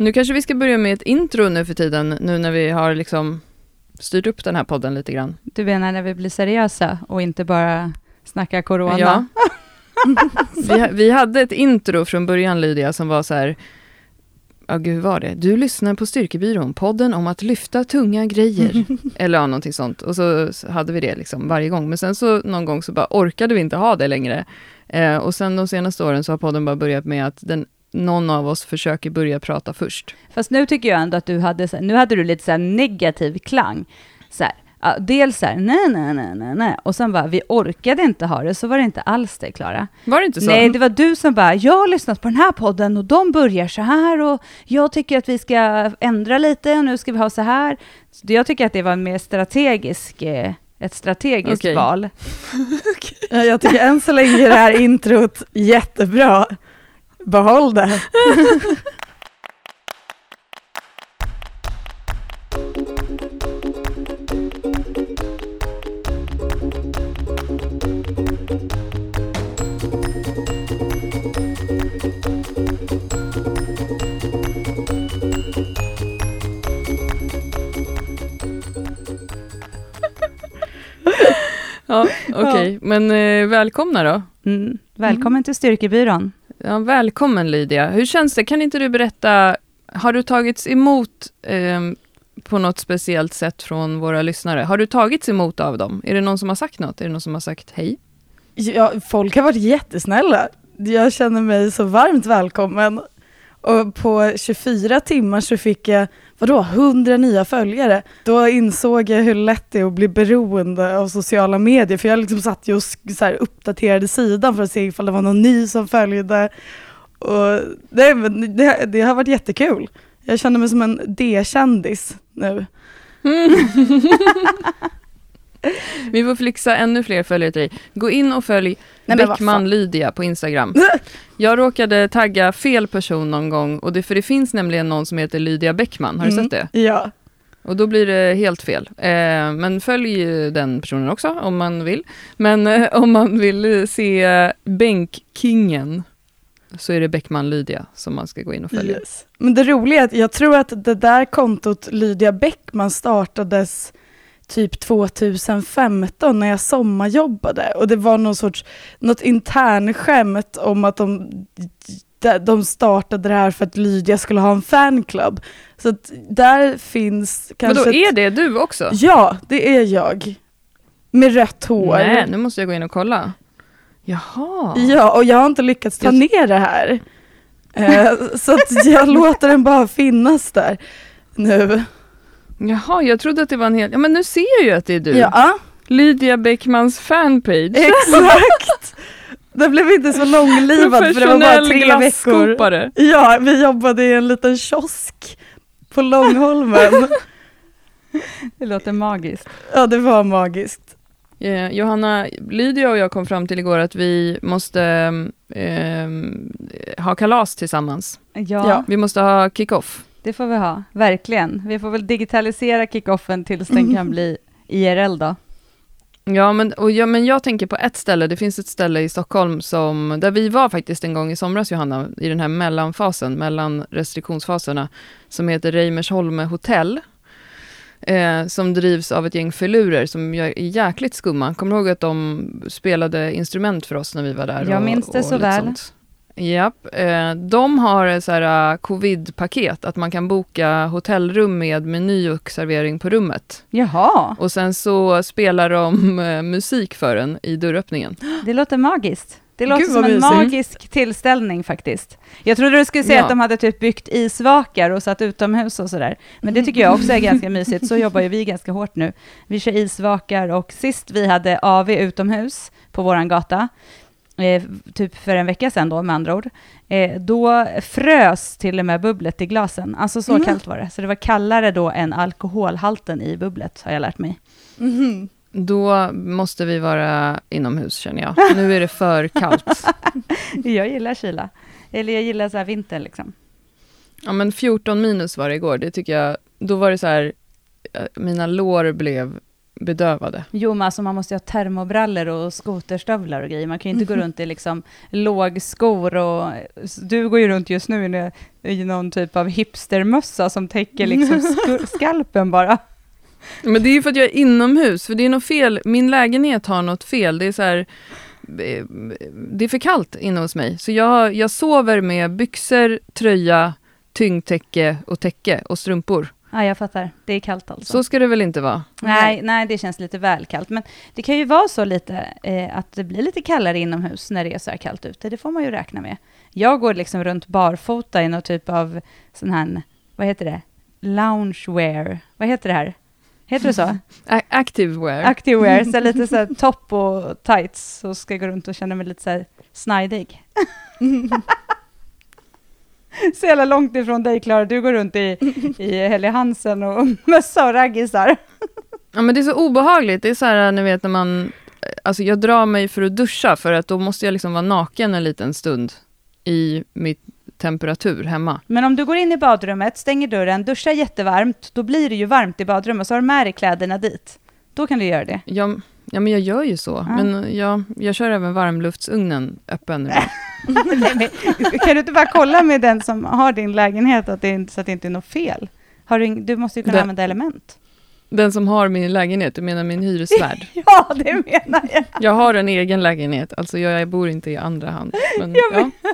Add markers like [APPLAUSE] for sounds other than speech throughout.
Nu kanske vi ska börja med ett intro nu för tiden, nu när vi har liksom styrt upp den här podden lite grann. Du menar när vi blir seriösa och inte bara snackar corona? Ja. [LAUGHS] vi, vi hade ett intro från början Lydia som var så här, ja gud hur var det? Du lyssnar på Styrkebyrån, podden om att lyfta tunga grejer. [LAUGHS] Eller ja, någonting sånt. Och så hade vi det liksom varje gång. Men sen så någon gång så bara orkade vi inte ha det längre. Eh, och sen de senaste åren så har podden bara börjat med att den, någon av oss försöker börja prata först. Fast nu tycker jag ändå att du hade, så här, nu hade du lite så här negativ klang. Så här, ja, dels så här, nej, nej, nej, nej, nej. Och sen bara, vi orkade inte ha det, så var det inte alls det, Klara. Var det inte så? Nej, det var du som bara, jag har lyssnat på den här podden och de börjar så här och jag tycker att vi ska ändra lite och nu ska vi ha så här. Så jag tycker att det var en mer strategisk, eh, ett strategiskt Okej. val. [LAUGHS] Ja, jag tycker än så länge det här introt jättebra. Behåll det. Ja, okej. Men eh, välkomna då. Mm. Välkommen till Styrkebyrån. Ja, välkommen Lydia. Hur känns det? Kan inte du berätta, har du tagits emot eh, på något speciellt sätt från våra lyssnare? Har du tagits emot av dem? Är det någon som har sagt något? Är det någon som har sagt hej? Ja, folk har varit jättesnälla. Jag känner mig så varmt välkommen. Och på 24 timmar så fick jag, vadå, 100 nya följare. Då insåg jag hur lätt det är att bli beroende av sociala medier. För jag liksom satt ju och så här uppdaterade sidan för att se ifall det var någon ny som följde. Och det, men det, det har varit jättekul. Jag känner mig som en D-kändis nu. [LAUGHS] [LAUGHS] [LAUGHS] Vi får flixa ännu fler följare till dig. Gå in och följ Nej, Bäckman. Lydia på Instagram. [LAUGHS] Jag råkade tagga fel person någon gång, och det, för det finns nämligen någon som heter Lydia Bäckman. Har du Mm. sett det? Ja. Och då blir det helt fel. Eh, men följ den personen också om man vill. Men eh, om man vill eh, se Bänkkingen så är det Bäckman Lydia som man ska gå in och följa. Yes. Men det roliga är att jag tror att det där kontot Lydia Bäckman startades typ 2015 när jag sommarjobbade och det var någon sorts, något internskämt om att de, de startade det här för att Lydia skulle ha en fanclub. Så att där finns Men kanske... då ett- är det du också? Ja, det är jag. Med rött hår. Nej, nu måste jag gå in och kolla. Jaha. Ja, och jag har inte lyckats ta ner det här. Eh, så att jag [LAUGHS] låter den bara finnas där nu. Jaha, jag trodde att det var en hel... Ja, men nu ser jag ju att det är du. Ja, Lydia Bäckmans fanpage. exakt. Det blev inte så långlivad för det var bara tre veckor. Ja, vi jobbade i en liten kiosk på Långholmen. [LAUGHS] Det låter magiskt. Ja, det var magiskt. Eh, Johanna, Lydia och jag kom fram till igår att vi måste ehm, ha kalas tillsammans. Ja, Ja. Vi måste ha kick-off. Det får vi ha. Verkligen. Vi får väl digitalisera kickoffen tills den kan [LAUGHS] bli IRL då. Ja men, och ja, men jag tänker på ett ställe, det finns ett ställe i Stockholm som, där vi var faktiskt en gång i somras Johanna, i den här mellanfasen, mellan restriktionsfaserna, som heter Reimersholme hotell. Eh, som drivs av ett gäng filurer som är jäkligt skumma. Kommer du ihåg att de spelade instrument för oss när vi var där? Jag minns det så lite väl. sånt? Japp. Eh, de har ett så här, eh, covid-paket, att man kan boka hotellrum med meny och servering på rummet. Jaha, Och sen så spelar de eh, musik för en i dörröppningen. det låter magiskt. Det låter Gud, som en mysigt. magisk tillställning faktiskt. Jag trodde du skulle säga Ja. att de hade typ byggt isvakar och satt utomhus och sådär. Men det tycker jag också är ganska mysigt. Så jobbar ju vi ganska hårt nu. Vi kör isvakar och sist vi hade AV utomhus på våran gata, eh, typ för en vecka sedan då med andra ord, eh, då frös till och med bubblet i glasen. Alltså så Mm. kallt var det. Så det var kallare då än alkoholhalten i bubblet, har jag lärt mig. Mhm. Då måste vi vara inomhus känner jag. [LAUGHS] Nu är det för kallt. [LAUGHS] Jag gillar kyla. Eller jag gillar så här vinter liksom. Ja men 14 minus var det igår, det tycker jag, då var det så här, eh, mina lår blev bedövade. Jo, men alltså man måste ju ha termobrallor och skoterstövlar och grejer. Man kan ju inte gå runt i liksom lågskor och... Du går ju runt just nu i, någon typ av hipstermössa som täcker liksom [LAUGHS] skalpen bara. Men det är ju för att jag är inomhus, för det är något fel. Min lägenhet har något fel. Det är så här, eh, det är för kallt inne hos mig. Så jag, jag sover med byxor, tröja, tyngdtäcke och täcke och strumpor. Ja, jag fattar. Det är kallt alltså. Så ska det väl inte vara? Nej, nej, det känns lite väl kallt. Men det kan ju vara så lite eh, att det blir lite kallare inomhus när det är så här kallt ute. Det får man ju räkna med. Jag går liksom runt barfota i någon typ av sån här, vad heter det? Loungewear. Vad heter det här? Heter det så? [LAUGHS] A- active wear. Activewear, så [LAUGHS] lite så här topp och tights. Så ska gå runt och känna mig lite så här snajdig. [LAUGHS] [LAUGHS] så jävla långt ifrån dig Klara. Du går runt i, i Helly Hansen och [LAUGHS] mössa och raggisar. [LAUGHS] Ja men det är så obehagligt. Det är så här, ni vet när man... Alltså jag drar mig för att duscha för att då måste jag liksom vara naken en liten stund i mitt temperatur hemma. Men om du går in i badrummet, stänger dörren, duschar jättevarmt, då blir det ju varmt i badrummet, så har du med dig kläderna dit. Då kan du göra det. Jag, ja men jag gör ju så. Ja. Men jag, jag kör även varmluftsugnen öppen. ibland. Nej, men kan du inte bara kolla med den som har din lägenhet att det inte, så att det inte är något fel? Har du, du måste ju kunna Det- använda element. Den som har min lägenhet, du menar min hyresvärd. [LAUGHS] Ja, det menar jag. Jag har en egen lägenhet, alltså jag bor inte i andra hand. Men, Ja, ja, men- [LAUGHS]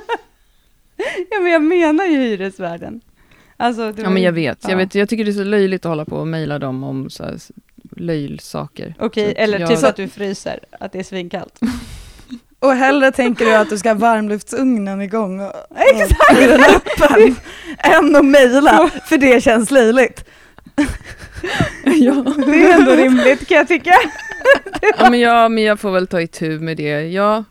Ja, men jag menar ju hyresvärden. Alltså, ja, men jag vet. ja. Jag vet. Jag tycker det är så löjligt att hålla på och mejla dem om så här löjlsaker. Okej, att eller jag- typ att du fryser, att det är svinkallt. [LAUGHS] Och hellre tänker du att du ska ha varmluftsugnen igång och, [LAUGHS] Exakt. den öppen [LAUGHS] än att mejla, för det känns löjligt. ja. Det är ändå rimligt kan jag tycka. ja, men jag, men jag får väl ta itu med det. Ja,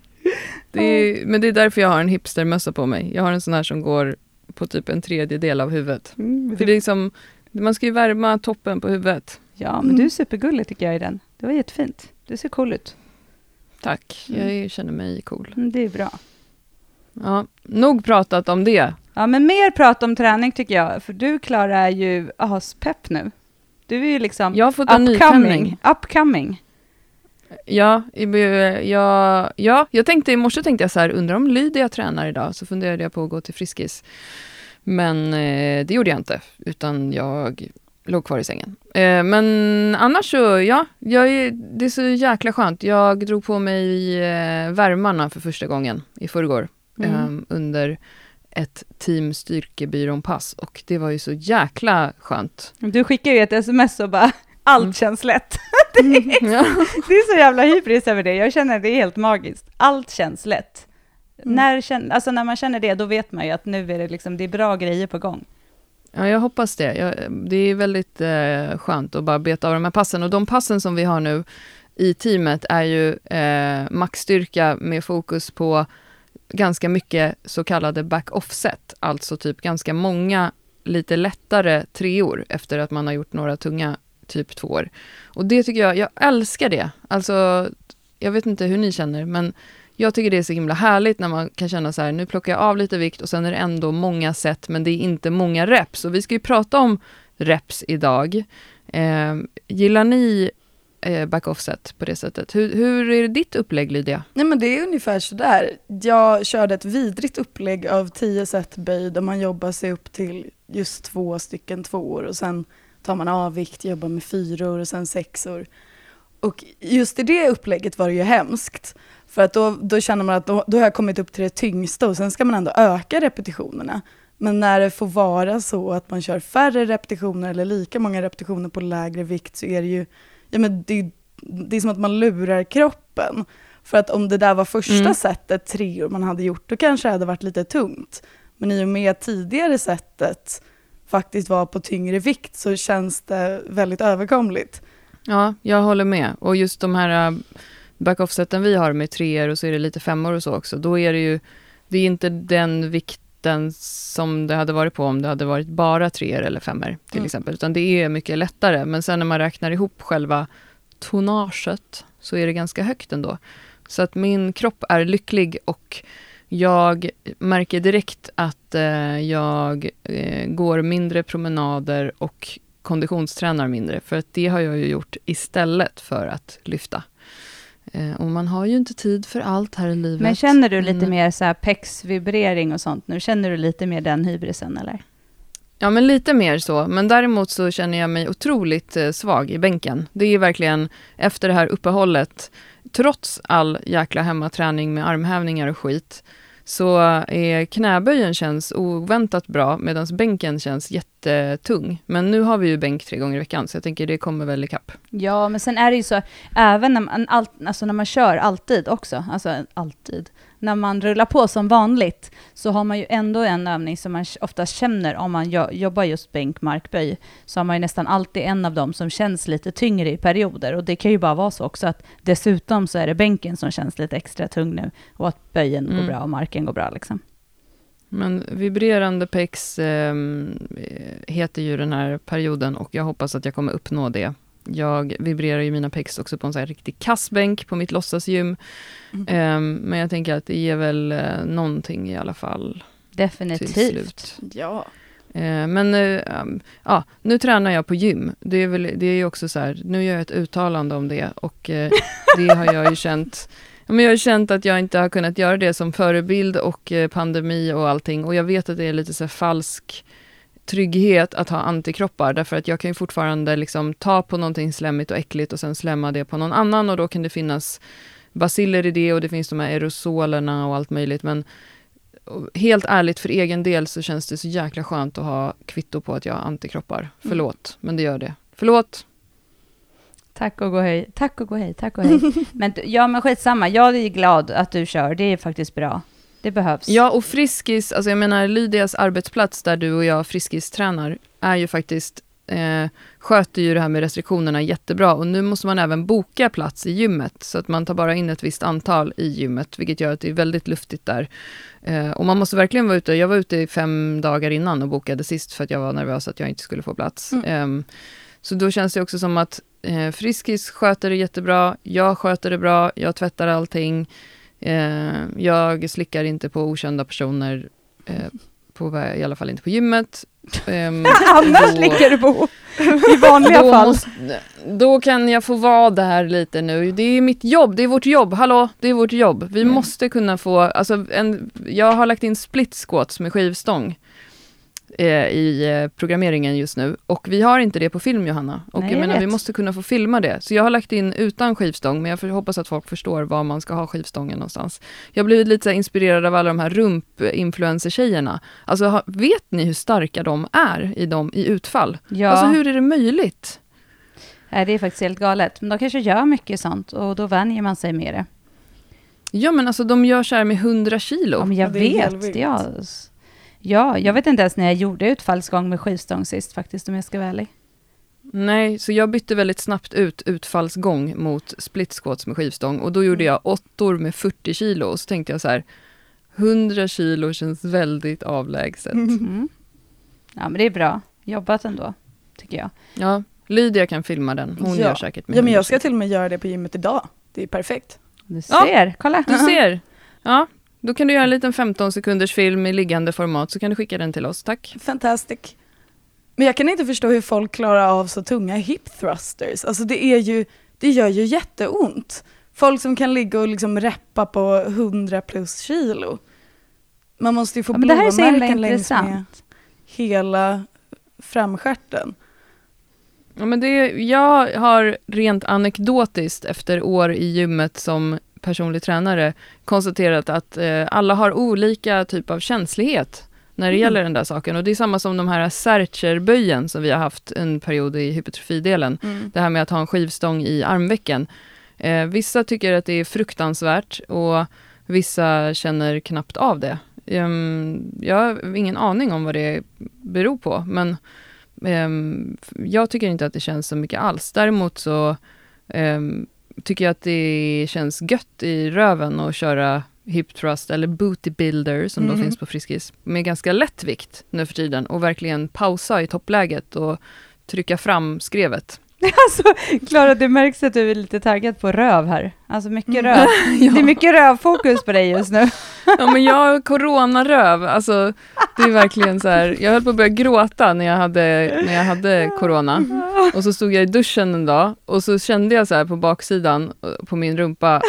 det är, men det är därför jag har en hipstermössa på mig. Jag har en sån här som går på typ en tredjedel av huvudet. Mm, För det är liksom, man ska ju värma toppen på huvudet. Ja, men du är supergullig tycker jag i den. Det var jättefint. Du ser cool ut. Tack, Mm. jag känner mig cool. Mm, Det är bra. Ja, nog pratat om det. Ja, men mer prat om träning tycker jag, för du Klara är ju aspepp nu. Du är ju liksom Jag har fått en upcoming. Upcoming. Ja, i- ja, ja, jag tänkte i morse tänkte jag så här, undrar om Lydia tränar idag? Så funderade jag på att gå till Friskis. Men eh, det gjorde jag inte, utan jag låg kvar i sängen. Eh, men annars så, ja, jag är, det är så jäkla skönt. Jag drog på mig eh, värmarna för första gången i förrgår. Mm. eh, under ett team Styrkebyrån-pass och det var ju så jäkla skönt. Du skickar ju ett sms och bara allt Mm. känns lätt. [LAUGHS] Ja. Det är så jävla hybris över det. Jag känner det är helt magiskt. Allt känns lätt. Mm. När, alltså när man känner det, då vet man ju att nu är det, liksom, det är bra grejer på gång. Ja, jag hoppas det. Jag, det är väldigt eh, skönt att bara beta av de här passen. Och de passen som vi har nu i teamet är ju eh, maxstyrka med fokus på ganska mycket så kallade back-offset. Alltså typ ganska många lite lättare treor efter att man har gjort några tunga typ tvåor. Och det tycker jag, jag älskar det. Alltså, jag vet inte hur ni känner, men jag tycker det är så himla härligt när man kan känna så här, nu plockar jag av lite vikt och sen är det ändå många set, men det är inte många reps. Och vi ska ju prata om reps idag. Eh, gillar ni eh, back offset på det sättet? Hur, hur är ditt upplägg Lydia? Nej men det är ungefär sådär. Jag körde ett vidrigt upplägg av 10 set böj där man jobbar sig upp till just två stycken tvåor och sen tar man avvikt, jobbar med fyror och sen sexor. Och just i det upplägget var det ju hemskt. För att då, då känner man att då, då har jag kommit upp till det tyngsta och sen ska man ändå öka repetitionerna. Men när det får vara så att man kör färre repetitioner eller lika många repetitioner på lägre vikt så är det ju, ja men det, det är som att man lurar kroppen. För att om det där var första Mm. setet, treor man hade gjort, då kanske det hade varit lite tungt. Men i och med tidigare setet faktiskt var på tyngre vikt så känns det väldigt överkomligt. Ja, jag håller med. Och just de här uh, back offseten vi har med treor och så är det lite femmor och så också, då är det ju, det är inte den vikten som det hade varit på om det hade varit bara treor eller femmor till Mm. exempel, utan det är mycket lättare. Men sen när man räknar ihop själva tonnaget så är det ganska högt ändå. Så att min kropp är lycklig och jag märker direkt att eh, jag eh, går mindre promenader och konditionstränar mindre. För att det har jag ju gjort istället för att lyfta. Eh, och man har ju inte tid för allt här i livet. Men känner du lite Mm. mer så här pexvibrering och sånt nu? Känner du lite mer den hybrisen eller? Ja, men lite mer så. Men däremot så känner jag mig otroligt eh, svag i bänken. Det är verkligen efter det här uppehållet, trots all jäkla hemmaträning med armhävningar och skit, så är knäböjen känns oväntat bra, medan bänken känns jättetung. Men nu har vi ju bänk tre gånger i veckan, så jag tänker det kommer väl ikapp. Ja, men sen är det ju så, även när man, all, alltså när man kör alltid också, alltså alltid, när man rullar på som vanligt, så har man ju ändå en övning som man oftast känner om man jo- jobbar just bänk, markböj, så har man ju nästan alltid en av dem som känns lite tyngre i perioder. Och det kan ju bara vara så också att dessutom så är det bänken som känns lite extra tung nu, och att böjen går Mm. bra och marken går bra liksom. Men vibrerande pex eh, heter ju den här perioden och jag hoppas att jag kommer uppnå det. Jag vibrerar ju mina pex också på en sån här riktig kassbänk på mitt låtsasgym. Mm. Eh, men jag tänker att det ger väl eh, någonting i alla fall Definitivt. Ja. Eh, men eh, um, ja, nu tränar jag på gym. Det är, väl, det är ju också så här, nu gör jag ett uttalande om det och eh, det har jag ju känt men jag har känt att jag inte har kunnat göra det som förebild och eh, pandemi och allting. Och jag vet att det är lite så falsk trygghet att ha antikroppar. Därför att jag kan ju fortfarande liksom ta på någonting slemmigt och äckligt och sen slämma det på någon annan. Och då kan det finnas basiller i det och det finns de här aerosolerna och allt möjligt. Men helt ärligt, för egen del så känns det så jäkla skönt att ha kvitto på att jag har antikroppar. Förlåt, men det gör det. Förlåt. Tack och gå hej, tack och gå hej, tack och hej. [LAUGHS] men ja, men skitsamma, jag är glad att du kör, det är faktiskt bra. Det behövs. Ja, och Friskis, alltså jag menar Lydias arbetsplats där du och jag Friskis tränar, är ju faktiskt, eh, sköter ju det här med restriktionerna jättebra. Och nu måste man även boka plats i gymmet, så att man tar bara in ett visst antal i gymmet, vilket gör att det är väldigt luftigt där. Eh, och man måste verkligen vara ute, jag var ute fem dagar innan och bokade sist för att jag var nervös att jag inte skulle få plats. Mm. Eh, så då känns det också som att eh, Friskis sköter det jättebra, jag sköter det bra, jag tvättar allting. Eh, jag slickar inte på okända personer, eh, på, i alla fall inte på gymmet. Ehm, [LAUGHS] Annars då- ligger du på i vanliga då, fall. måste, då kan jag få vara där lite nu. Det är mitt jobb, det är vårt jobb. Hallå, det är vårt jobb. Vi Mm. måste kunna få, alltså en, jag har lagt in split squats med skivstång i eh, programmeringen just nu. Och vi har inte det på film Johanna. Och Nej, jag menar, vi måste kunna få filma det. Så jag har lagt in utan skivstång, men jag hoppas att folk förstår var man ska ha skivstången någonstans. Jag har blivit lite inspirerad av alla de här rump-influencer-tjejerna. Alltså, vet ni hur starka de är i, dem, i utfall? Ja, Alltså hur är det möjligt? Nej, det är faktiskt helt galet. Men de kanske gör mycket sånt och då vänjer man sig med det. Ja men alltså de gör så här med 100 kilo. Ja, men jag Ja, vet. Ja, ja, jag vet inte ens när jag gjorde utfallsgång med skivstång sist faktiskt, om jag ska vara ärlig. Nej, så jag bytte väldigt snabbt ut utfallsgång mot split squats med skivstång och då gjorde Mm. jag åttor med 40 kilo och så tänkte jag så här 100 kilo känns väldigt avlägset. Mm. Ja, men det är bra. Jobbat ändå, tycker jag. Ja, Lydia kan filma den. Hon Ja. gör säkert med ja, men 100 jag ska till och med göra det på gymmet idag. Det är perfekt. Du Ja. ser, kolla. Du ser. Ja, då kan du göra en liten 15 sekunders film i liggande format så kan du skicka den till oss. Tack. Fantastic. Men jag kan inte förstå hur folk klarar av så tunga hip thrusters. Alltså det är ju, det gör ju jätteont. Folk som kan ligga och liksom reppa på 100 plus kilo. Man måste ju få Ja, blåmärken längs med hela framstjärten. Ja, men det, jag har rent anekdotiskt efter år i gymmet som personlig tränare konstaterat att eh, alla har olika typ av känslighet när det Mm. gäller den där saken. Och det är samma som de här Sercher-böjen som vi har haft en period i hypertrofidelen. Det här med att ha en skivstång i armvecken. Eh, vissa tycker att det är fruktansvärt och vissa känner knappt av det. Ehm, jag har ingen aning om vad det beror på, men ehm, jag tycker inte att det känns så mycket alls. Däremot så ehm, tycker jag att det känns gött i röven att köra hip thrust eller booty builder som då Mhm. finns på Friskis med ganska lätt vikt nu för tiden och verkligen pausa i toppläget och trycka fram skrevet. [LAUGHS] Alltså, Klara, det märks att du är lite taggad på röv här. Alltså mycket Mm. röv. [LAUGHS] Det är mycket rövfokus på dig just nu. [LAUGHS] Ja men jag har coronaröv, alltså det är verkligen så här, jag höll på att börja gråta när jag hade, när jag hade corona. Och så stod jag i duschen en dag och så kände jag så här på baksidan eh, på min rumpa,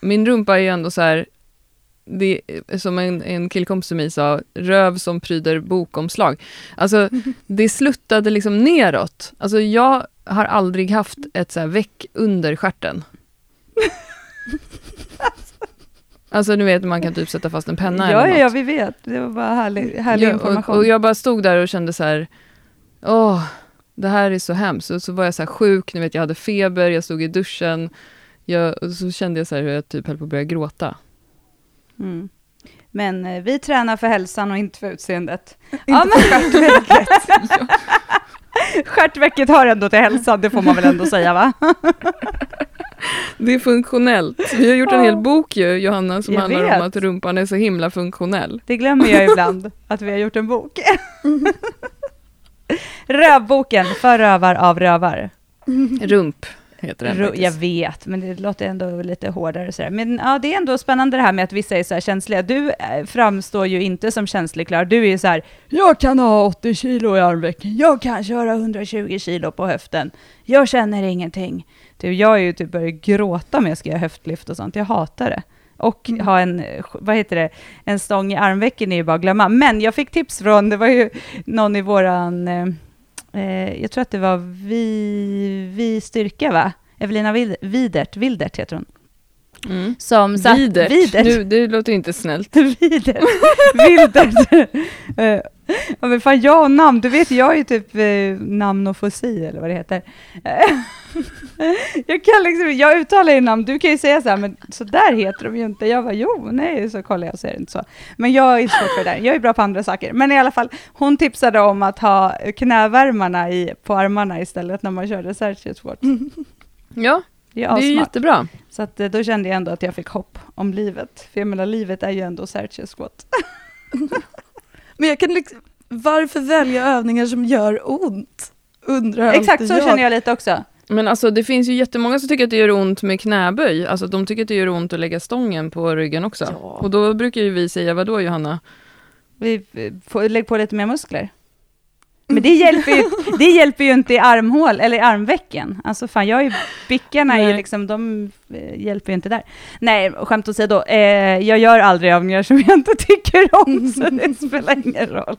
min rumpa är ju ändå så här, det som en, en killkompis till mig sa, röv som pryder bokomslag. Alltså det sluttade liksom neråt. Alltså jag har aldrig haft ett så här väck under stjärten. [LAUGHS] Alltså du vet, man kan typ sätta fast en penna Ja, eller ja, något. ja, vi vet. Det var bara härlig, härlig Ja, information. och, och jag bara stod där och kände så här, åh, det här är så hemskt. Och så var jag så här sjuk, ni vet, jag hade feber, jag stod i duschen. Jag, och så kände jag så här hur jag typ höll på att börja gråta. Mm. Men eh, vi tränar för hälsan och inte för utseendet. [LAUGHS] Inte Ja, för stjärtvecket. [LAUGHS] Stjärtvecket hör ändå till hälsan, det får man väl ändå säga va? Det är funktionellt. Vi har gjort en hel bok ju, Johanna, som Jag handlar vet. om att rumpan är så himla funktionell. Det glömmer jag ibland, att vi har gjort en bok. [LAUGHS] Rövboken, för rövar av rövar. Rump heter den faktiskt. jag vet, men det låter ändå lite hårdare. Sådär. Men ja, det är ändå spännande det här med att vissa är så här känsliga. Du eh, framstår ju inte som känslig, Klar. Du är ju så här, jag kan ha 80 kilo i armvecken, jag kan köra 120 kilo på höften, jag känner ingenting. Du, jag är ju typ börjar gråta när jag ska göra höftlyft och sånt, jag hatar det. Och Mm. ha en, eh, vad heter det, en stång i armvecken är ju bara att glömma. Men jag fick tips från, det var ju någon i våran, eh, eh, jag tror att det var Vi, vi Styrka va? Evelina Widert, Wildert heter hon. Mm. Som satt. Widert. Nu, det låter inte snällt. [LAUGHS] Widert. Wildert. [LAUGHS] [LAUGHS] Ja, men fan, jag och namn, du vet jag är ju typ eh, namnofasi eller vad det heter. [LAUGHS] Jag kan liksom, jag uttalar ju namn, du kan ju säga så här, men så där heter de ju inte. Jag var jo, nej, så kollar jag och säger inte så. Men jag är svårt för det där, jag är bra på andra saker. Men i alla fall, hon tipsade om att ha knävärmarna i, på armarna istället när man körde Sergio [LAUGHS] Sport. Ja, Det är det är ju jättebra. Så att, eh, då kände jag ändå att jag fick hopp om livet. För jag menar, livet är ju ändå Sergio Squat. Men jag kan liksom, varför välja övningar som gör ont? Undrar Exakt så jag. känner jag lite också. Men alltså det finns ju jättemånga som tycker att det gör ont med knäböj. Alltså de tycker att det gör ont att lägga stången på ryggen också. Ja. Och då brukar ju vi säga, vadå Johanna? Vi får lägga på lite mer muskler. Men det hjälper ju, [LAUGHS] det hjälper ju inte i armhål eller i armvecken. Alltså fan, jag är ju, bickarna är liksom, de eh, hjälper ju inte där. Nej, skämt åsido, eh, jag gör aldrig övningar som jag inte tycker om, [LAUGHS] så det spelar ingen roll.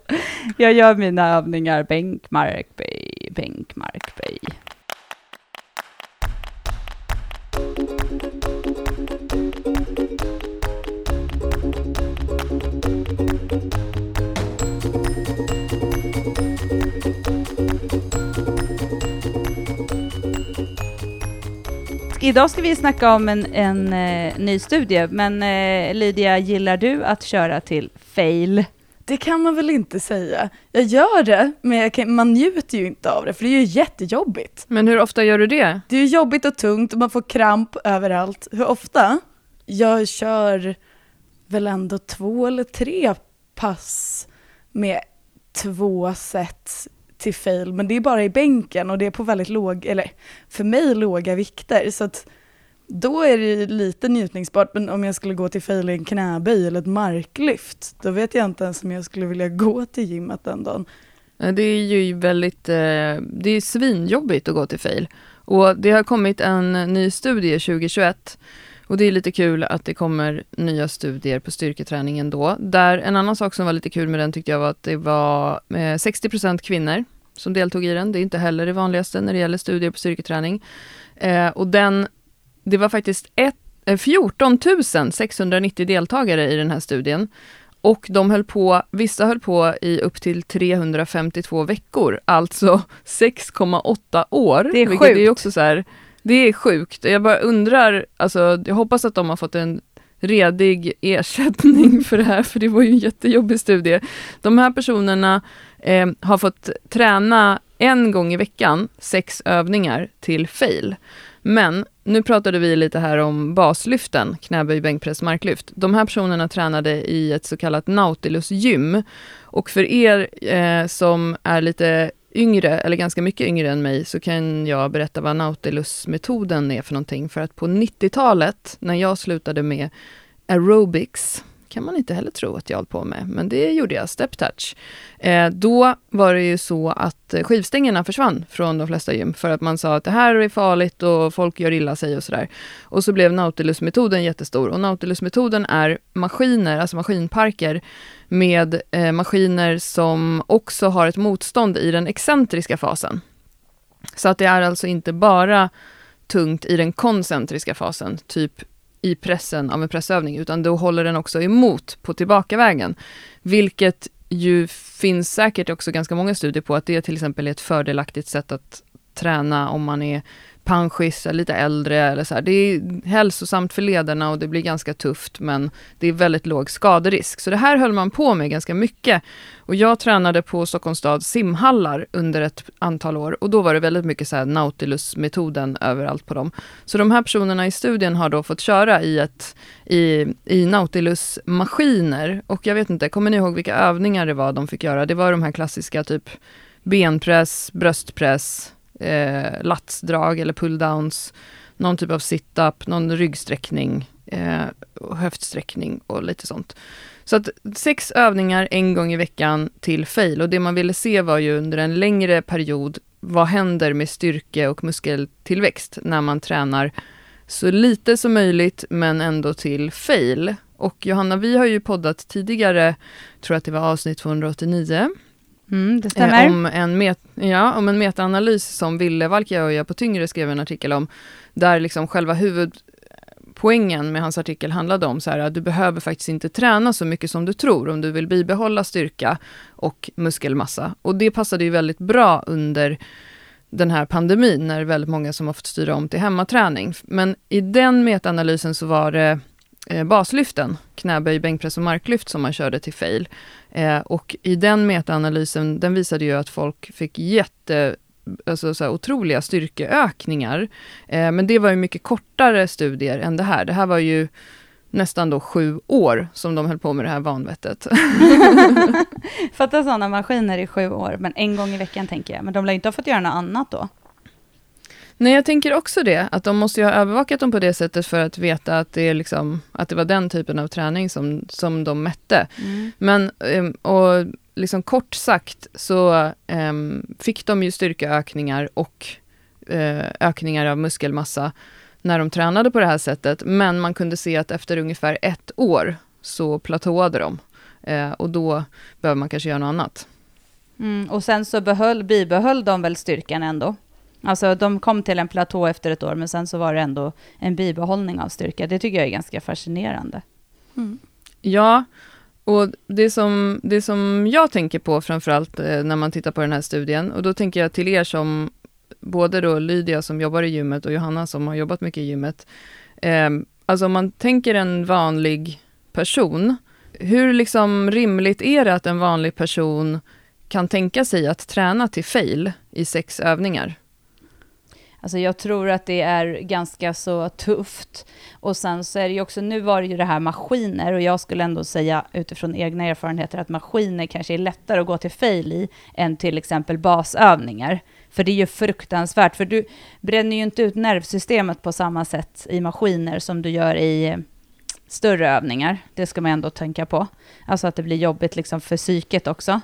Jag gör mina övningar bänk, mark, böj, bänk, mark, böj. Idag ska vi snacka om en, en eh, ny studie, men eh, Lydia, gillar du att köra till fail? Det kan man väl inte säga. Jag gör det, men jag kan, man njuter ju inte av det, för det är ju jättejobbigt. Men hur ofta gör du det? Det är ju jobbigt och tungt och man får kramp överallt. Hur ofta? Jag kör väl ändå två eller tre pass med två set till fail, men det är bara i bänken och det är på väldigt låg, eller för mig låga vikter, så att då är det lite njutningsbart, men om jag skulle gå till fail i en knäböj eller ett marklyft, då vet jag inte ens om jag skulle vilja gå till gymmet den dagen. Det är ju väldigt, eh, det är svinjobbigt att gå till fail. Och det har kommit en ny studie 2021 och det är lite kul att det kommer nya studier på styrketräningen då. Där en annan sak som var lite kul med den tyckte jag var att det var eh, 60% kvinnor som deltog i den. Det är inte heller det vanligaste när det gäller studier på styrketräning. Eh, och den, det var faktiskt ett, eh, 14 690 deltagare i den här studien. Och de höll på, vissa höll på i upp till 352 veckor, alltså [LAUGHS] 6,8 år. Det är vilket är sjukt. också så här, det är sjukt. Jag bara undrar, alltså jag hoppas att de har fått en redig ersättning [LAUGHS] för det här, för det var ju en jättejobbig studie. De här personerna eh, har fått träna en gång i veckan, sex övningar till fail. Men nu pratade vi lite här om baslyften, knäböj, bänkpress, marklyft. De här personerna tränade i ett så kallat Nautilus gym. Och för er eh, som är lite yngre, eller ganska mycket yngre än mig, så kan jag berätta vad Nautilus-metoden är för någonting. För att på 90-talet, när jag slutade med aerobics, kan man inte heller tro att jag höll på med, men det gjorde jag, step touch. Eh, då var det ju så att eh, skivstängerna försvann från de flesta gym för att man sa att det här är farligt och folk gör illa sig och sådär. Och så blev Nautilus-metoden jättestor och Nautilus-metoden är maskiner, alltså maskinparker med eh, maskiner som också har ett motstånd i den excentriska fasen. Så att det är alltså inte bara tungt i den koncentriska fasen, typ i pressen av en pressövning, utan då håller den också emot på tillbakavägen. Vilket ju finns säkert också ganska många studier på att det till exempel är ett fördelaktigt sätt att träna om man är panschis, lite äldre eller så här. Det är hälsosamt för lederna och det blir ganska tufft men det är väldigt låg skaderisk. Så det här höll man på med ganska mycket. Och jag tränade på Stockholms stads simhallar under ett antal år och då var det väldigt mycket så här Nautilus-metoden överallt på dem. Så de här personerna i studien har då fått köra i, ett, i, i Nautilus-maskiner och jag vet inte, kommer ni ihåg vilka övningar det var de fick göra? Det var de här klassiska typ benpress, bröstpress, eh, latsdrag eller pulldowns, någon typ av sit-up, någon ryggsträckning, eh, höftsträckning och lite sånt. Så att sex övningar en gång i veckan till fail och det man ville se var ju under en längre period, vad händer med styrke och muskeltillväxt när man tränar så lite som möjligt men ändå till fail. Och Johanna, vi har ju poddat tidigare, tror att det var avsnitt 289, Mm, det stämmer. Eh, om, en met, ja, om en metaanalys som Ville Valkeaoja på Tyngre skrev en artikel om, där liksom själva huvudpoängen med hans artikel handlade om så här, att du behöver faktiskt inte träna så mycket som du tror om du vill bibehålla styrka och muskelmassa. Och det passade ju väldigt bra under den här pandemin, när väldigt många som har fått styra om till hemmaträning. Men i den metaanalysen så var det eh, Eh, baslyften, knäböj, bänkpress och marklyft som man körde till fail. Eh, och i den metaanalysen, den visade ju att folk fick jätte alltså så här, otroliga styrkeökningar. Eh, men det var ju mycket kortare studier än det här. Det här var ju nästan då sju år som de höll på med det här vanvettet. [LAUGHS] Fatta sådana maskiner i sju år, men en gång i veckan tänker jag. Men de lär inte ha fått göra något annat då? Nej, jag tänker också det, att de måste ju ha övervakat dem på det sättet för att veta att det, liksom, att det var den typen av träning som, som de mätte. Mm. Men, ehm, och liksom kort sagt så um, fick de ju styrkeökningar och uh, ökningar av muskelmassa när de tränade på det här sättet. Men man kunde se att efter ungefär ett år så platåade de. Uh, och då behöver man kanske göra något annat. Mm, och sen så behöll, bibehöll de väl styrkan ändå? Alltså de kom till en platå efter ett år, men sen så var det ändå en bibehållning av styrka. Det tycker jag är ganska fascinerande. Mm. Ja, och det som, det som jag tänker på framförallt eh, när man tittar på den här studien, och då tänker jag till er som både då Lydia som jobbar i gymmet och Johanna som har jobbat mycket i gymmet. Eh, alltså om man tänker en vanlig person, hur liksom rimligt är det att en vanlig person kan tänka sig att träna till fail i sex övningar? Alltså jag tror att det är ganska så tufft. Och sen så är det ju också, nu var det ju det här maskiner och jag skulle ändå säga utifrån egna erfarenheter att maskiner kanske är lättare att gå till fail i än till exempel basövningar. För det är ju fruktansvärt, för du bränner ju inte ut nervsystemet på samma sätt i maskiner som du gör i eh, större övningar. Det ska man ändå tänka på. Alltså att det blir jobbigt liksom för psyket också.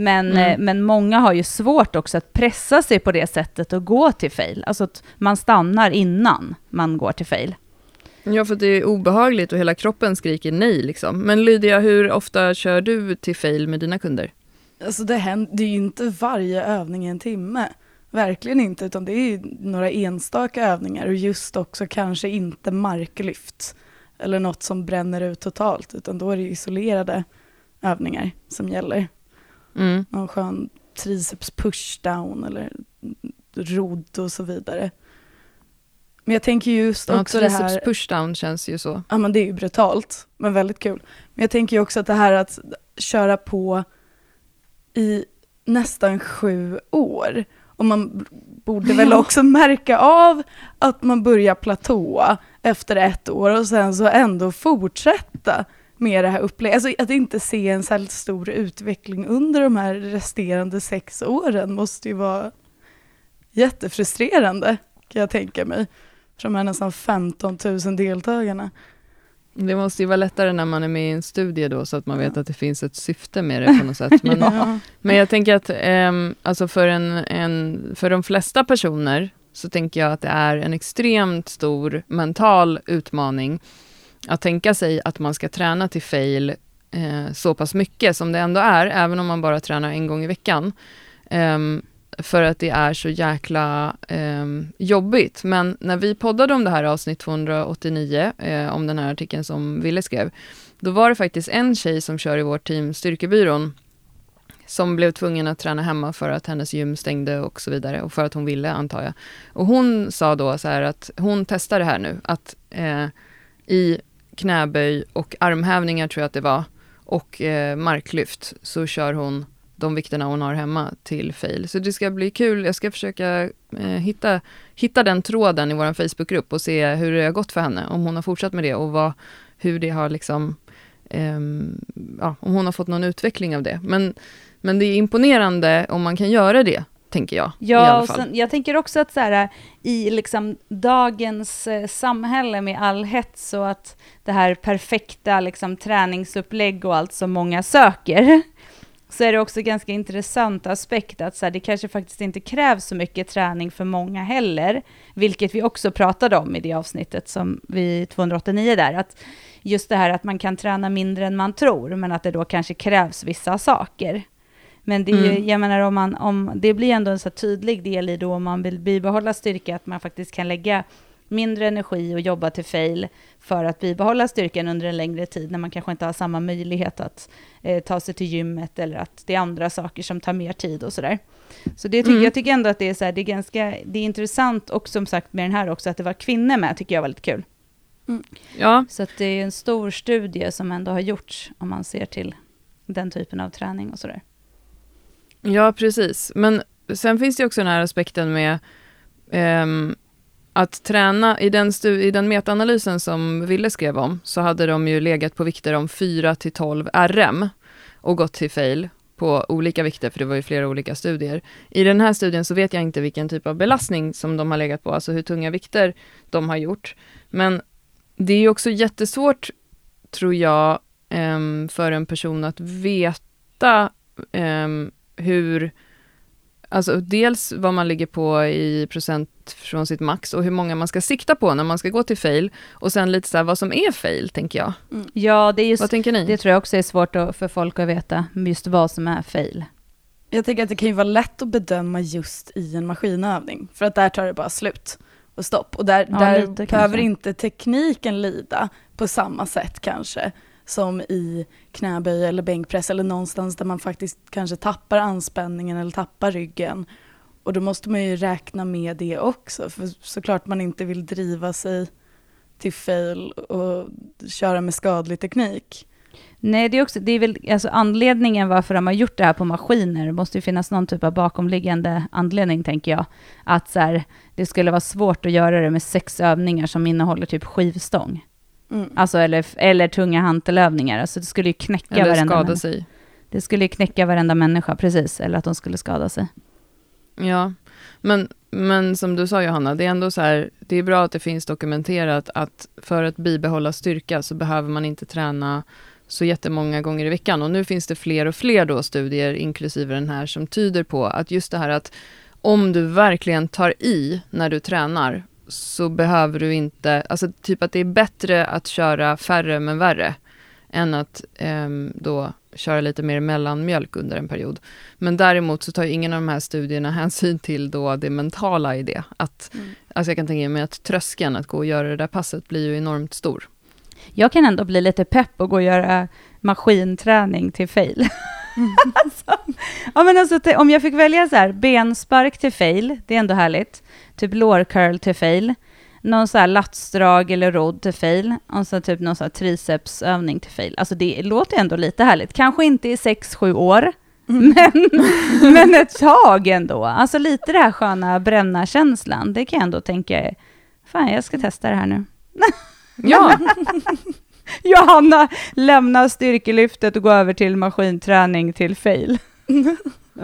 Men, mm. Eh, men många har ju svårt också att pressa sig på det sättet och gå till fail. Alltså att man stannar innan man går till fail. Ja, för det är obehagligt och hela kroppen skriker nej. Liksom. Men Lydia, hur ofta kör du till fail med dina kunder? Alltså det händer ju inte varje övning i en timme. Verkligen inte, utan det är några enstaka övningar och just också kanske inte marklyft eller något som bränner ut totalt, utan då är det isolerade övningar som gäller. Mm. Någon skön triceps pushdown eller rodd och så vidare. Men jag tänker just också ja, det här... Triceps pushdown känns ju så. Ja men det är ju brutalt, men väldigt kul. Men jag tänker ju också att det här att köra på i nästan sju år. Och man borde väl också märka av att man börjar platåa efter ett år och sen så ändå fortsätta med det här upplägget. Alltså att inte se en här stor utveckling under de här resterande sex åren måste ju vara jättefrustrerande kan jag tänka mig. För de här nästan 15 000 deltagarna. Det måste ju vara lättare när man är med i en studie då, så att man vet att det finns ett syfte med det på något sätt. Men, [LAUGHS] Ja. men jag tänker att um, alltså för, en, en, för de flesta personer så tänker jag att det är en extremt stor mental utmaning att tänka sig att man ska träna till fail eh, så pass mycket som det ändå är, även om man bara tränar en gång i veckan. Eh, för att det är så jäkla eh, jobbigt. Men när vi poddade om det här avsnitt 289, eh, om den här artikeln som Ville skrev, då var det faktiskt en tjej som kör i vårt team Styrkebyrån, som blev tvungen att träna hemma för att hennes gym stängde och så vidare, och för att hon ville, antar jag. Och hon sa då så här att hon testar det här nu, att eh, i knäböj och armhävningar tror jag att det var, och eh, marklyft, så kör hon de vikterna hon har hemma till fail. Så det ska bli kul. Jag ska försöka eh, hitta, hitta den tråden i vår Facebookgrupp och se hur det har gått för henne, om hon har fortsatt med det och vad, hur det har liksom, eh, ja, om hon har fått någon utveckling av det. Men, men det är imponerande om man kan göra det, tänker jag. Ja, och sen, jag tänker också att så här, i liksom dagens eh, samhälle med all hets och att det här perfekta liksom, träningsupplägg och allt som många söker, [LAUGHS] så är det också ganska intressant aspekt att så här, det kanske faktiskt inte krävs så mycket träning för många heller, vilket vi också pratade om i det avsnittet som vi 289 där, att just det här att man kan träna mindre än man tror, men att det då kanske krävs vissa saker. Men det, är ju, Mm. jag menar, om man, om, det blir ändå en så tydlig del i då om man vill bibehålla styrka, att man faktiskt kan lägga mindre energi och jobba till fail för att bibehålla styrkan under en längre tid, när man kanske inte har samma möjlighet att eh, ta sig till gymmet, eller att det är andra saker som tar mer tid och sådär. Så det tycker, Mm. jag tycker ändå att det är, så här, det är ganska det är intressant, och som sagt med den här också, att det var kvinnor med, tycker jag var lite kul. Ja, Så att det är en stor studie som ändå har gjorts, om man ser till den typen av träning och sådär. Ja, precis. Men sen finns det också den här aspekten med um, att träna. I den, stu- I den metaanalysen som Ville skrev om, så hade de ju legat på vikter om 4 till 12 RM och gått till fail på olika vikter, för det var ju flera olika studier. I den här studien så vet jag inte vilken typ av belastning som de har legat på, alltså hur tunga vikter de har gjort. Men det är ju också jättesvårt, tror jag, um, för en person att veta um, hur, alltså dels vad man ligger på i procent från sitt max och hur många man ska sikta på när man ska gå till fail och sen lite så här vad som är fail, tänker jag. Ja, det är just Vad tänker ni? Det tror jag också är svårt att, för folk att veta, just vad som är fail. Jag tänker att det kan ju vara lätt att bedöma just i en maskinövning, för att där tar det bara slut och stopp. Och där, Ja, där lite behöver kanske. inte tekniken lida på samma sätt kanske som i knäböj eller bänkpress eller någonstans där man faktiskt kanske tappar anspänningen eller tappar ryggen. Och då måste man ju räkna med det också, för såklart man inte vill driva sig till fail och köra med skadlig teknik. Nej, det är, också, det är väl alltså anledningen varför de har gjort det här på maskiner. Det måste ju finnas någon typ av bakomliggande anledning, tänker jag. Att så här, det skulle vara svårt att göra det med sex övningar som innehåller typ skivstång. Mm. Alltså, eller, eller tunga hantelövningar. Alltså, det skulle ju knäcka Eller varenda skada människa. sig. Det skulle ju knäcka varenda människa, precis. Eller att de skulle skada sig. Ja, men, men som du sa Johanna, det är ändå så här, det är bra att det finns dokumenterat att för att bibehålla styrka så behöver man inte träna så jättemånga gånger i veckan. Och nu finns det fler och fler då studier, inklusive den här, som tyder på att just det här att om du verkligen tar i när du tränar, så behöver du inte, alltså typ att det är bättre att köra färre men värre, än att ehm, då köra lite mer mellanmjölk under en period. Men däremot så tar ingen av de här studierna [LAUGHS] hänsyn till då det mentala i det. Att, Mm. Alltså jag kan tänka mig att tröskeln att gå och göra det där passet blir ju enormt stor. Jag kan ändå bli lite pepp och gå och göra maskinträning till fail. [LAUGHS] [LAUGHS] alltså, ja, men alltså, om jag fick välja så här, benspark till fail, det är ändå härligt. Typ lårcurl till fail. Någon så här latsdrag eller rodd till fail. Och så typ någon så här tricepsövning till fail. Alltså det låter ändå lite härligt. Kanske inte i sex sju år, men, [LAUGHS] men ett tag ändå. Alltså lite det här sköna bränna-känslan. Det kan jag ändå tänka, fan jag ska testa det här nu. Ja, [LAUGHS] [LAUGHS] Johanna lämnar styrkelyftet och går över till maskinträning till fail. [LAUGHS]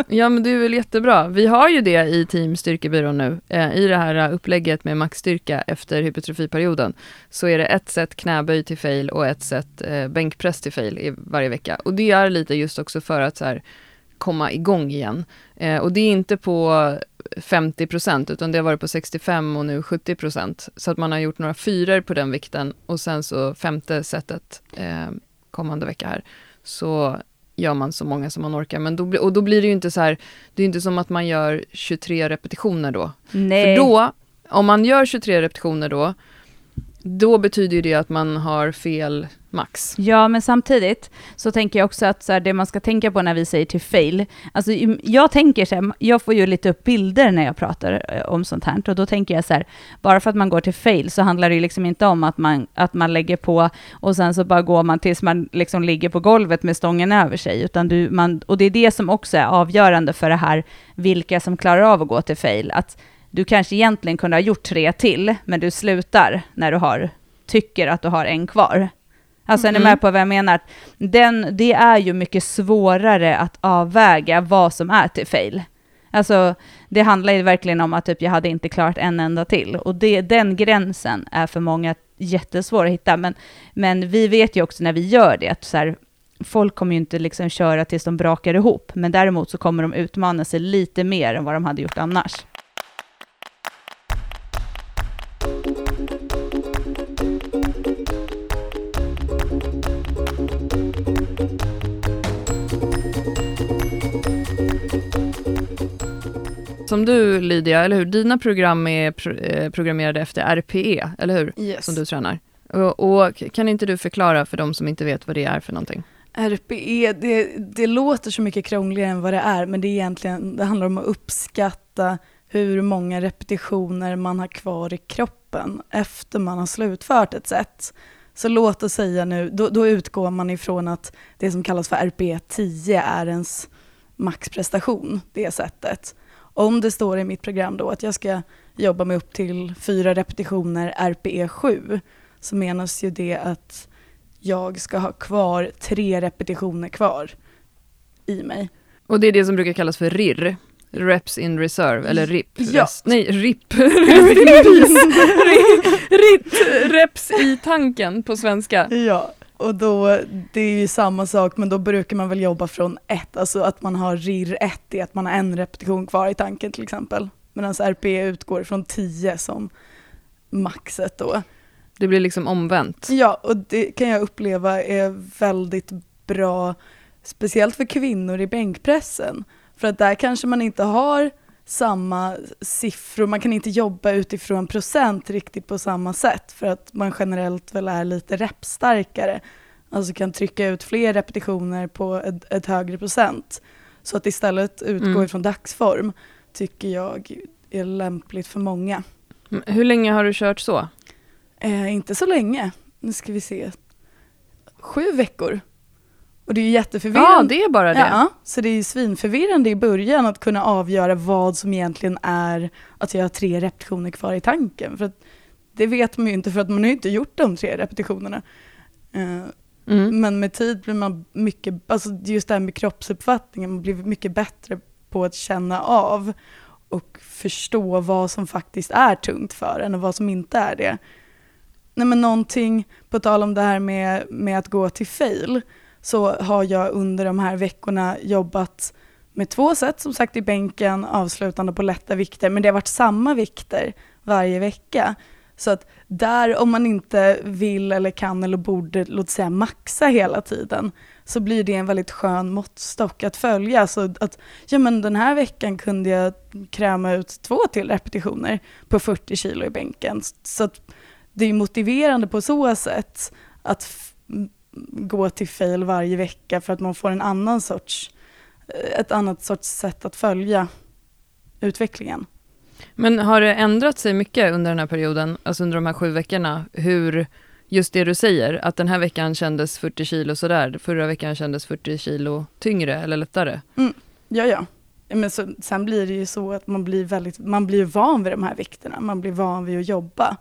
Ja men det är väl jättebra. Vi har ju det i Team Styrkebyrån nu. Eh, I det här eh, upplägget med maxstyrka efter hypertrofiperioden så är det ett sätt knäböj till fail och ett sätt eh, bänkpress till fail i varje vecka. Och det är lite just också för att så här, komma igång igen. Eh, och det är inte på 50 procent, utan det har varit på 65 och nu 70 procent. Så att man har gjort några fyror på den vikten och sen så femte setet eh, kommande vecka här. Så gör man så många som man orkar. Men då, och då blir det ju inte så här, det är inte som att man gör 23 repetitioner då. Nej. För då, om man gör 23 repetitioner då, då betyder det att man har fel max. Ja, men samtidigt så tänker jag också att så här, det man ska tänka på när vi säger till fail, alltså jag tänker så här, jag får ju lite upp bilder när jag pratar eh, om sånt här, och då tänker jag så här, bara för att man går till fail så handlar det ju liksom inte om att man, att man lägger på och sen så bara går man tills man liksom ligger på golvet med stången över sig, utan du, man, och det är det som också är avgörande för det här, vilka som klarar av att gå till fail, att du kanske egentligen kunde ha gjort tre till, men du slutar när du har, tycker att du har en kvar. Alltså mm. är ni med på vad jag menar? Den, det är ju mycket svårare att avväga vad som är till fail. Alltså, det handlar ju verkligen om att typ, jag hade inte klarat en enda till. Och det, den gränsen är för många jättesvår att hitta. Men, men vi vet ju också när vi gör det, att så här, folk kommer ju inte liksom köra tills de brakar ihop. Men däremot så kommer de utmana sig lite mer än vad de hade gjort annars. Som du Lydia, eller hur? Dina program är pro eh, programmerade efter RPE, eller hur? Yes. Som du tränar. Och, och, kan inte du förklara för de som inte vet vad det är för någonting? RPE, det, det låter så mycket krångligare än vad det är, men det, är egentligen, det handlar om att uppskatta hur många repetitioner man har kvar i kroppen efter man har slutfört ett set. Så låt oss säga nu, då, då utgår man ifrån att det som kallas för RPE 10 är ens maxprestation, det sättet. Om det står i mitt program då att jag ska jobba med upp till fyra repetitioner RPE 7 så menas ju det att jag ska ha kvar tre repetitioner kvar i mig. Och det är det som brukar kallas för RIR, Reps in Reserve, eller RIP. Ja. Rest, nej, RIP. RIT, reps i tanken på svenska. Ja, och då, det är ju samma sak, men då brukar man väl jobba från ett, alltså att man har RIR 1 i att man har en repetition kvar i tanken till exempel. Medan RPE utgår från 10 som maxet då. Det blir liksom omvänt. Ja, och det kan jag uppleva är väldigt bra, speciellt för kvinnor i bänkpressen. För att där kanske man inte har samma siffror, man kan inte jobba utifrån procent riktigt på samma sätt för att man generellt väl är lite repstarkare. Alltså kan trycka ut fler repetitioner på ett, ett högre procent. Så att istället utgå mm. ifrån dagsform tycker jag är lämpligt för många. Hur länge har du kört så? Eh, inte så länge. Nu ska vi se. Sju veckor. Och det är jätteförvirrande. Ja, det är bara det. Ja, så det är ju svinförvirrande i början att kunna avgöra vad som egentligen är att jag har tre repetitioner kvar i tanken. För att det vet man ju inte för att man har ju inte gjort de tre repetitionerna. Uh, mm. Men med tid blir man mycket, alltså just det här med kroppsuppfattningen, man blir mycket bättre på att känna av och förstå vad som faktiskt är tungt för en och vad som inte är det. Nej men någonting, på tal om det här med, med att gå till fail, så har jag under de här veckorna jobbat med två sätt, som sagt i bänken, avslutande på lätta vikter, men det har varit samma vikter varje vecka. Så att där, om man inte vill eller kan eller borde, låt säga maxa hela tiden, så blir det en väldigt skön måttstock att följa. Så att, ja men den här veckan kunde jag kräma ut två till repetitioner på 40 kilo i bänken. Så att det är motiverande på så sätt att gå till fail varje vecka för att man får en annan sorts, eh, ett annat sorts sätt att följa utvecklingen. Men har det ändrat sig mycket under den här perioden, alltså under de här sju veckorna, hur just det du säger, att den här veckan kändes 40 kilo sådär, förra veckan kändes 40 kilo tyngre eller lättare? Mm. Ja, ja. Men så, sen blir det ju så att man blir väldigt, man blir van vid de här vikterna, man blir van vid att jobba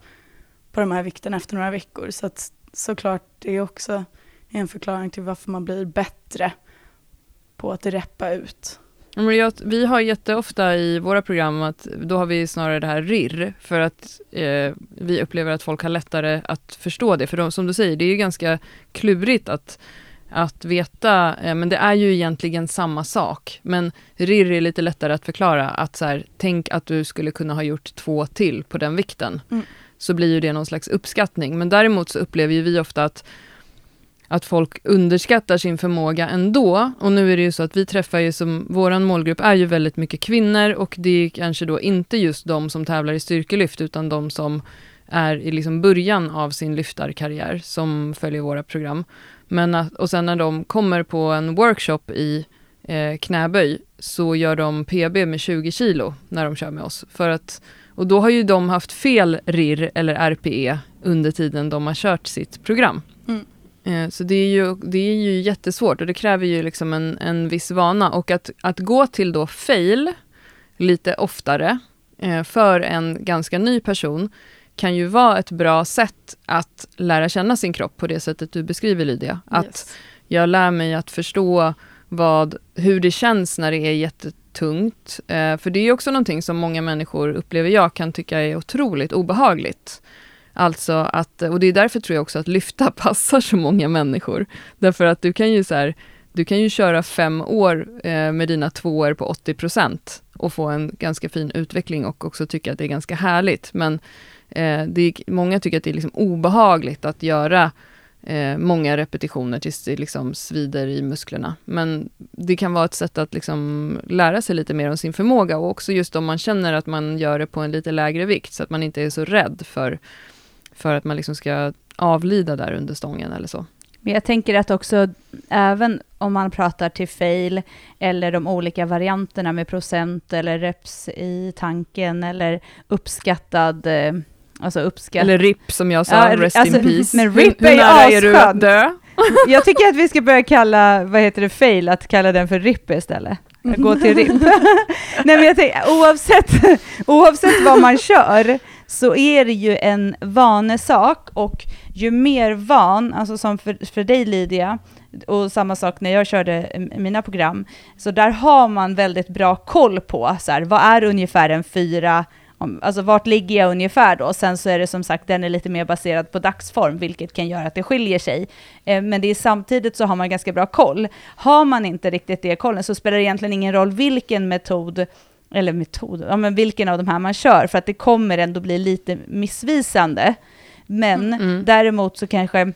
på de här vikterna efter några veckor. Så att såklart det är också en förklaring till varför man blir bättre på att reppa ut. Vi har jätteofta i våra program att då har vi snarare det här RIR för att eh, vi upplever att folk har lättare att förstå det. För de, som du säger, det är ju ganska klurigt att, att veta, eh, men det är ju egentligen samma sak. Men RIR är lite lättare att förklara att så här, tänk att du skulle kunna ha gjort två till på den vikten. Mm. Så blir ju det någon slags uppskattning. Men däremot så upplever ju vi ofta att att folk underskattar sin förmåga ändå. Och nu är det ju så att vi träffar ju som, våran målgrupp är ju väldigt mycket kvinnor och det är kanske då inte just de som tävlar i styrkelyft utan de som är i liksom början av sin lyftarkarriär som följer våra program. Men att, och sen när de kommer på en workshop i eh, knäböj så gör de PB med 20 kilo när de kör med oss. För att, och då har ju de haft fel RIR eller RPE under tiden de har kört sitt program. Mm. Eh, Så det är, ju, det är ju jättesvårt och det kräver ju liksom en, en viss vana. Och att, att gå till då fail lite oftare eh, för en ganska ny person kan ju vara ett bra sätt att lära känna sin kropp på det sättet du beskriver Lydia. Att Yes. jag lär mig att förstå vad, hur det känns när det är jättetungt. Eh, för det är också någonting som många människor, upplever jag, kan tycka är otroligt obehagligt. Alltså att, och det är därför tror jag också att lyfta [LAUGHS] passar så många människor. Därför att du kan ju så här, du kan ju köra fem år eh, med dina tvåor på 80% och få en ganska fin utveckling och också tycka att det är ganska härligt. Men eh, det är, många tycker att det är liksom obehagligt att göra eh, många repetitioner tills det liksom svider i musklerna. Men det kan vara ett sätt att liksom lära sig lite mer om sin förmåga och också just om man känner att man gör det på en lite lägre vikt så att man inte är så rädd för, för att man liksom ska avlida där under stången eller så. Men jag tänker att också, även om man pratar till fail, eller de olika varianterna med procent eller reps i tanken, eller uppskattad, eh, alltså uppskatt... Eller RIP som jag sa, Ja, rest alltså, [LAUGHS] in peace. men Hur- RIP hur är ju nära är du att dö? [LAUGHS] Jag tycker att vi ska börja kalla, vad heter det, fail, att kalla den för RIP istället. Gå till RIP. [LAUGHS] Nej men jag tänker, oavsett, oavsett vad man kör, så är det ju en vanesak och ju mer van, alltså som för, för dig Lydia, och samma sak när jag körde mina program, så där har man väldigt bra koll på, så här, vad är ungefär en fyra, alltså vart ligger jag ungefär då? Sen så är det som sagt, den är lite mer baserad på dagsform, vilket kan göra att det skiljer sig. Eh, men det är samtidigt så har man ganska bra koll. Har man inte riktigt det kollen så spelar det egentligen ingen roll vilken metod eller metod, ja men vilken av de här man kör, för att det kommer ändå bli lite missvisande. Men Mm. däremot så kanske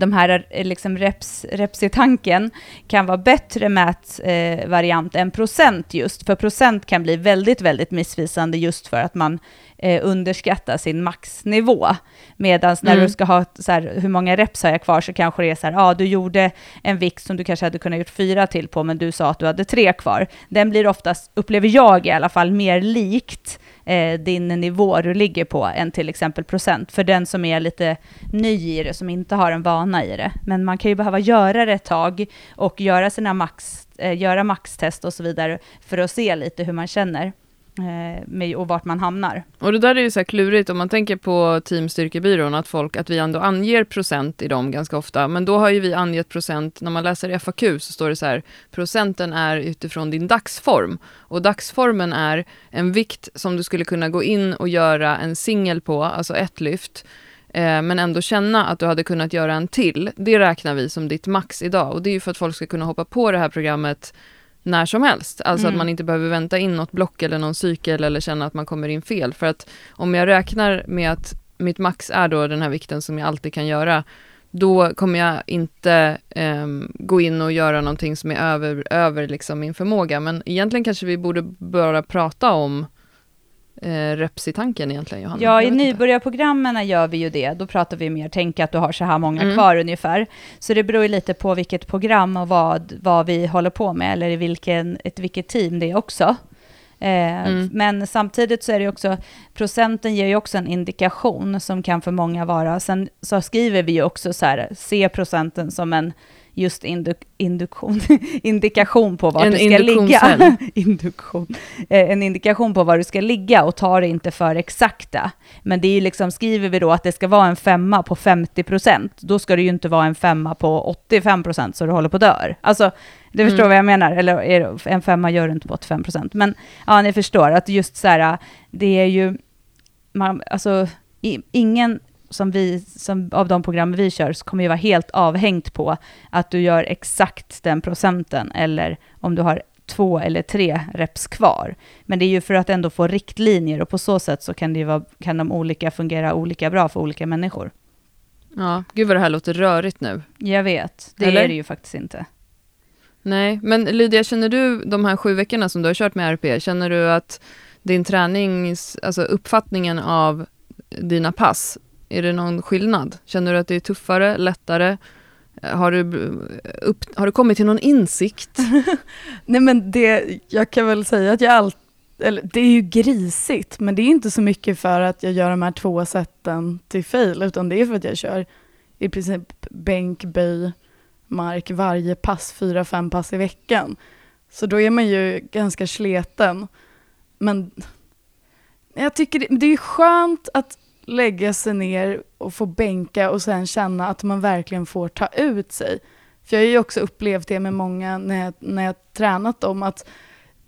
de här eh, liksom reps, reps i tanken kan vara bättre mätvariant eh, variant än procent just, för procent kan bli väldigt, väldigt missvisande just för att man eh, underskattar sin maxnivå. Medan när Mm. du ska ha så här, hur många reps har jag kvar, så kanske det är så här, ja ah, du gjorde en vikt som du kanske hade kunnat gjort fyra till på, men du sa att du hade tre kvar. Den blir oftast, upplever jag i alla fall, mer likt eh, din nivå du ligger på än till exempel procent, för den som är lite ny i det, som inte har en vana i det. Men man kan ju behöva göra det ett tag och göra sina max, eh, göra maxtest och så vidare för att se lite hur man känner Eh, mig och vart man hamnar. Och det där är ju så här klurigt om man tänker på Team Styrkebyrån, att folk, att vi ändå anger procent i dem ganska ofta. Men då har ju vi angett procent, när man läser FAQ så står det så här, procenten är utifrån din dagsform. Och dagsformen är en vikt som du skulle kunna gå in och göra en singel på, alltså ett lyft. Eh, men ändå känna att du hade kunnat göra en till. Det räknar vi som ditt max idag. Och det är ju för att folk ska kunna hoppa på det här programmet när som helst. Alltså Mm. att man inte behöver vänta in något block eller någon cykel eller känna att man kommer in fel. För att om jag räknar med att mitt max är då den här vikten som jag alltid kan göra, då kommer jag inte ehm, gå in och göra någonting som är över, över liksom min förmåga. Men egentligen kanske vi borde börja prata om eh, reps i tanken egentligen, Johanna. Ja, i nybörjarprogrammen gör vi ju det. Då pratar vi mer, tänk att du har så här många Mm. kvar ungefär. Så det beror ju lite på vilket program och vad, vad vi håller på med, eller i vilken, ett, vilket team det är också. Eh, Mm. Men samtidigt så är det också, procenten ger ju också en indikation som kan för många vara, sen så skriver vi ju också så här, se procenten som en just induk induktion, [LAUGHS] indikation på var En du ska ligga. [LAUGHS] induktion. Eh, en indikation på var du ska ligga och ta det inte för exakta. Men det är ju liksom, skriver vi då att det ska vara en femma på 50 procent, då ska det ju inte vara en femma på 85 procent så du håller på att dör. Alltså, du förstår Mm. vad jag menar, eller en femma gör du inte på 85 procent. Men ja, ni förstår att just så här, det är ju, man, alltså, i, ingen som vi, som, av de program vi kör, så kommer ju vara helt avhängt på att du gör exakt den procenten, eller om du har två eller tre reps kvar. Men det är ju för att ändå få riktlinjer och på så sätt så kan, det vara, kan de olika fungera olika bra för olika människor. Ja, gud vad det här låter rörigt nu. Jag vet, det Eller? är det ju faktiskt inte. Nej, men Lydia, känner du de här sju veckorna som du har kört med RP, känner du att din tränings, alltså uppfattningen av dina pass, är det någon skillnad? Känner du att det är tuffare, lättare? Eh, har du, upp, har du kommit till någon insikt? [LAUGHS] Nej men det, jag kan väl säga att jag alltid, eller det är ju grisigt, men det är inte så mycket för att jag gör de här två sätten till fail, utan det är för att jag kör i princip bänk, böj, mark varje pass, fyra, fem pass i veckan. Så då är man ju ganska sleten. Men jag tycker det, det är skönt att lägga sig ner och få bänka och sen känna att man verkligen får ta ut sig. För jag har ju också upplevt det med många när jag, när jag tränat dem, att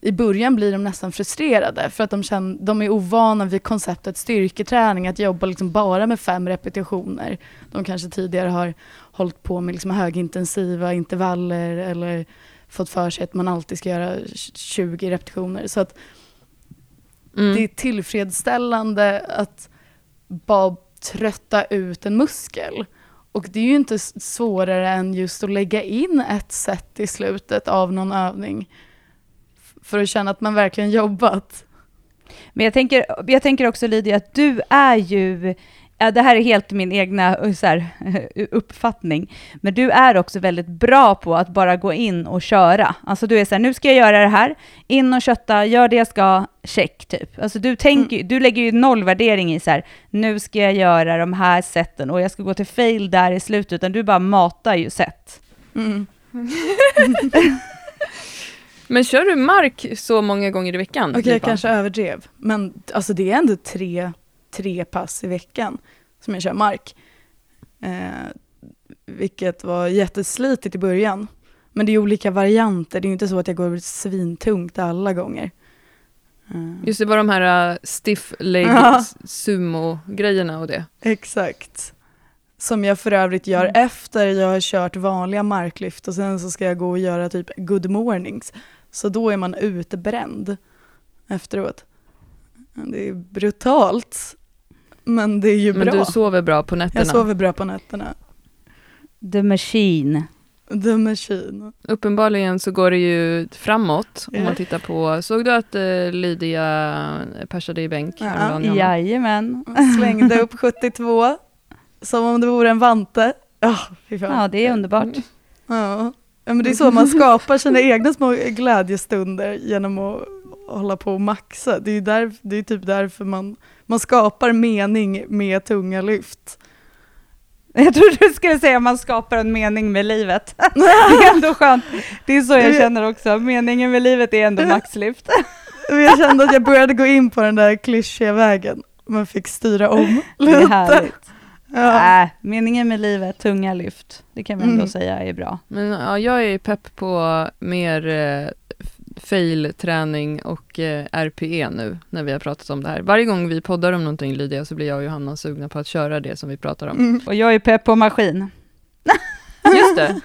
i början blir de nästan frustrerade för att de, känner, de är ovana vid konceptet styrketräning, att jobba liksom bara med fem repetitioner. De kanske tidigare har hållit på med liksom högintensiva intervaller eller fått för sig att man alltid ska göra 20 repetitioner. Så att Mm. det är tillfredsställande att bara trötta ut en muskel. Och det är ju inte svårare än just att lägga in ett set i slutet av någon övning för att känna att man verkligen jobbat. Men jag tänker, jag tänker också Lydia, att du är ju, ja, det här är helt min egna eh, så här, uppfattning, men du är också väldigt bra på att bara gå in och köra. Alltså du är så här, nu ska jag göra det här, in och kötta, gör det jag ska, check typ. Alltså du tänker ju- du lägger ju noll värdering i så här, nu ska jag göra de här sätten och jag ska gå till fail där i slutet, utan du bara matar ju sätt. Mm. [LAUGHS] Men kör du mark så många gånger i veckan? Okej, jag Lipa? kanske överdrev. Men alltså det är ändå tre, tre pass i veckan som jag kör mark. Eh, vilket var jätteslitigt i början. Men det är olika varianter. Det är ju inte så att jag går svintungt alla gånger. Eh, Just det, var de här uh, stiff leg Ja. sumo-grejerna och det. Exakt. Som jag för övrigt gör Mm. efter jag har kört vanliga marklyft och sen så ska jag gå och göra typ good mornings. Så då är man utbränd efteråt. Det är brutalt. Men det är ju Men bra. du sover bra på nätterna. jag sover bra på nätterna. The machine. The machine. Uppenbarligen så går det ju framåt om man tittar på, såg du att uh, Lydia persade i bänk Ja. Jajamän. Slängde upp [LAUGHS] 72 som om det vore en vante. Fan. Ja, det är underbart. Ja. ja, men det är så man skapar sina egna små glädjestunder genom att hålla på och maxa. Det är, ju där, det är typ därför man, man skapar mening med tunga lyft. [LAUGHS] Jag trodde du skulle säga att man skapar en mening med livet. [LAUGHS] Det är ändå skönt. Det är så jag känner också. Meningen med livet är ändå maxlyft. [LAUGHS] Men Jag kände att jag började gå in på den där klyschiga vägen. Man fick styra om Det är lite. härligt. Ja. Äh, meningen med livet, tunga lyft. Det kan vi ändå Mm. säga är bra. Men ja, jag är pepp på mer eh, fail-träning och eh, RPE nu, när vi har pratat om det här. Varje gång vi poddar om någonting, Lydia, så blir jag och Johanna sugna på att köra det som vi pratar om. Mm. Och jag är pepp på maskin. [LAUGHS] Just det.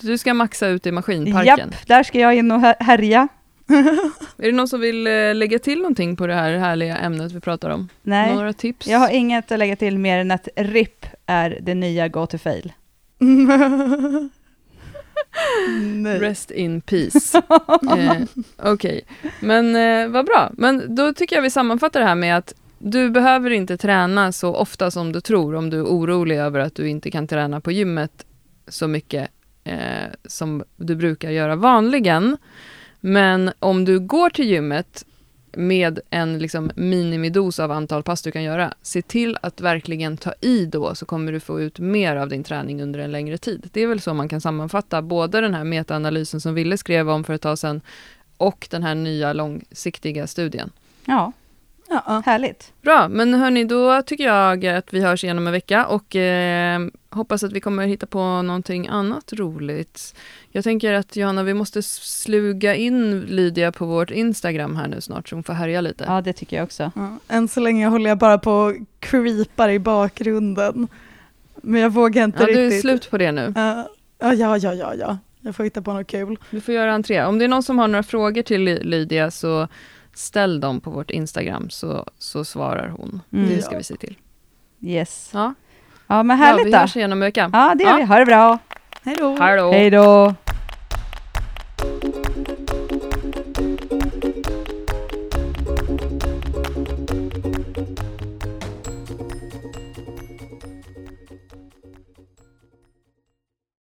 Du ska maxa ut i maskinparken. Japp, där ska jag in och här- härja. [LAUGHS] Är det någon som vill eh, lägga till någonting på det här härliga ämnet vi pratar om? Nej, Några tips? jag har inget att lägga till mer än att RIP är det nya go to fail. [LAUGHS] Nej. Rest in peace. [LAUGHS] eh, Okej, men eh, vad bra. Men då tycker jag vi sammanfattar det här med att du behöver inte träna så ofta som du tror om du är orolig över att du inte kan träna på gymmet så mycket eh, som du brukar göra vanligen. Men om du går till gymmet med en liksom minimidos av antal pass du kan göra. Se till att verkligen ta i då, så kommer du få ut mer av din träning under en längre tid. Det är väl så man kan sammanfatta både den här metaanalysen som Ville skrev om för ett tag sedan, och den här nya långsiktiga studien. Ja, Ja. härligt. Bra, men hörni, då tycker jag att vi hörs igen om en vecka och eh, hoppas att vi kommer hitta på någonting annat roligt. Jag tänker att Johanna, vi måste sluga in Lydia på vårt Instagram här nu snart, så hon får härja lite. Ja, det tycker jag också. Ja. Än så länge håller jag bara på och creepar i bakgrunden. Men jag vågar inte Ja, du är riktigt. slut på det nu. Ja, ja, ja, ja, ja, ja. Jag får hitta på något kul. Du får göra entré. Om det är någon som har några frågor till Ly- Lydia, så ställ dem på vårt Instagram, så, så svarar hon. Mm. Det ska vi se till. Yes. Ja, Ja, men ja härligt vi då. hörs igen om en vecka. Ja, det gör Ja. vi. Ha det bra. Hej då! Hej då.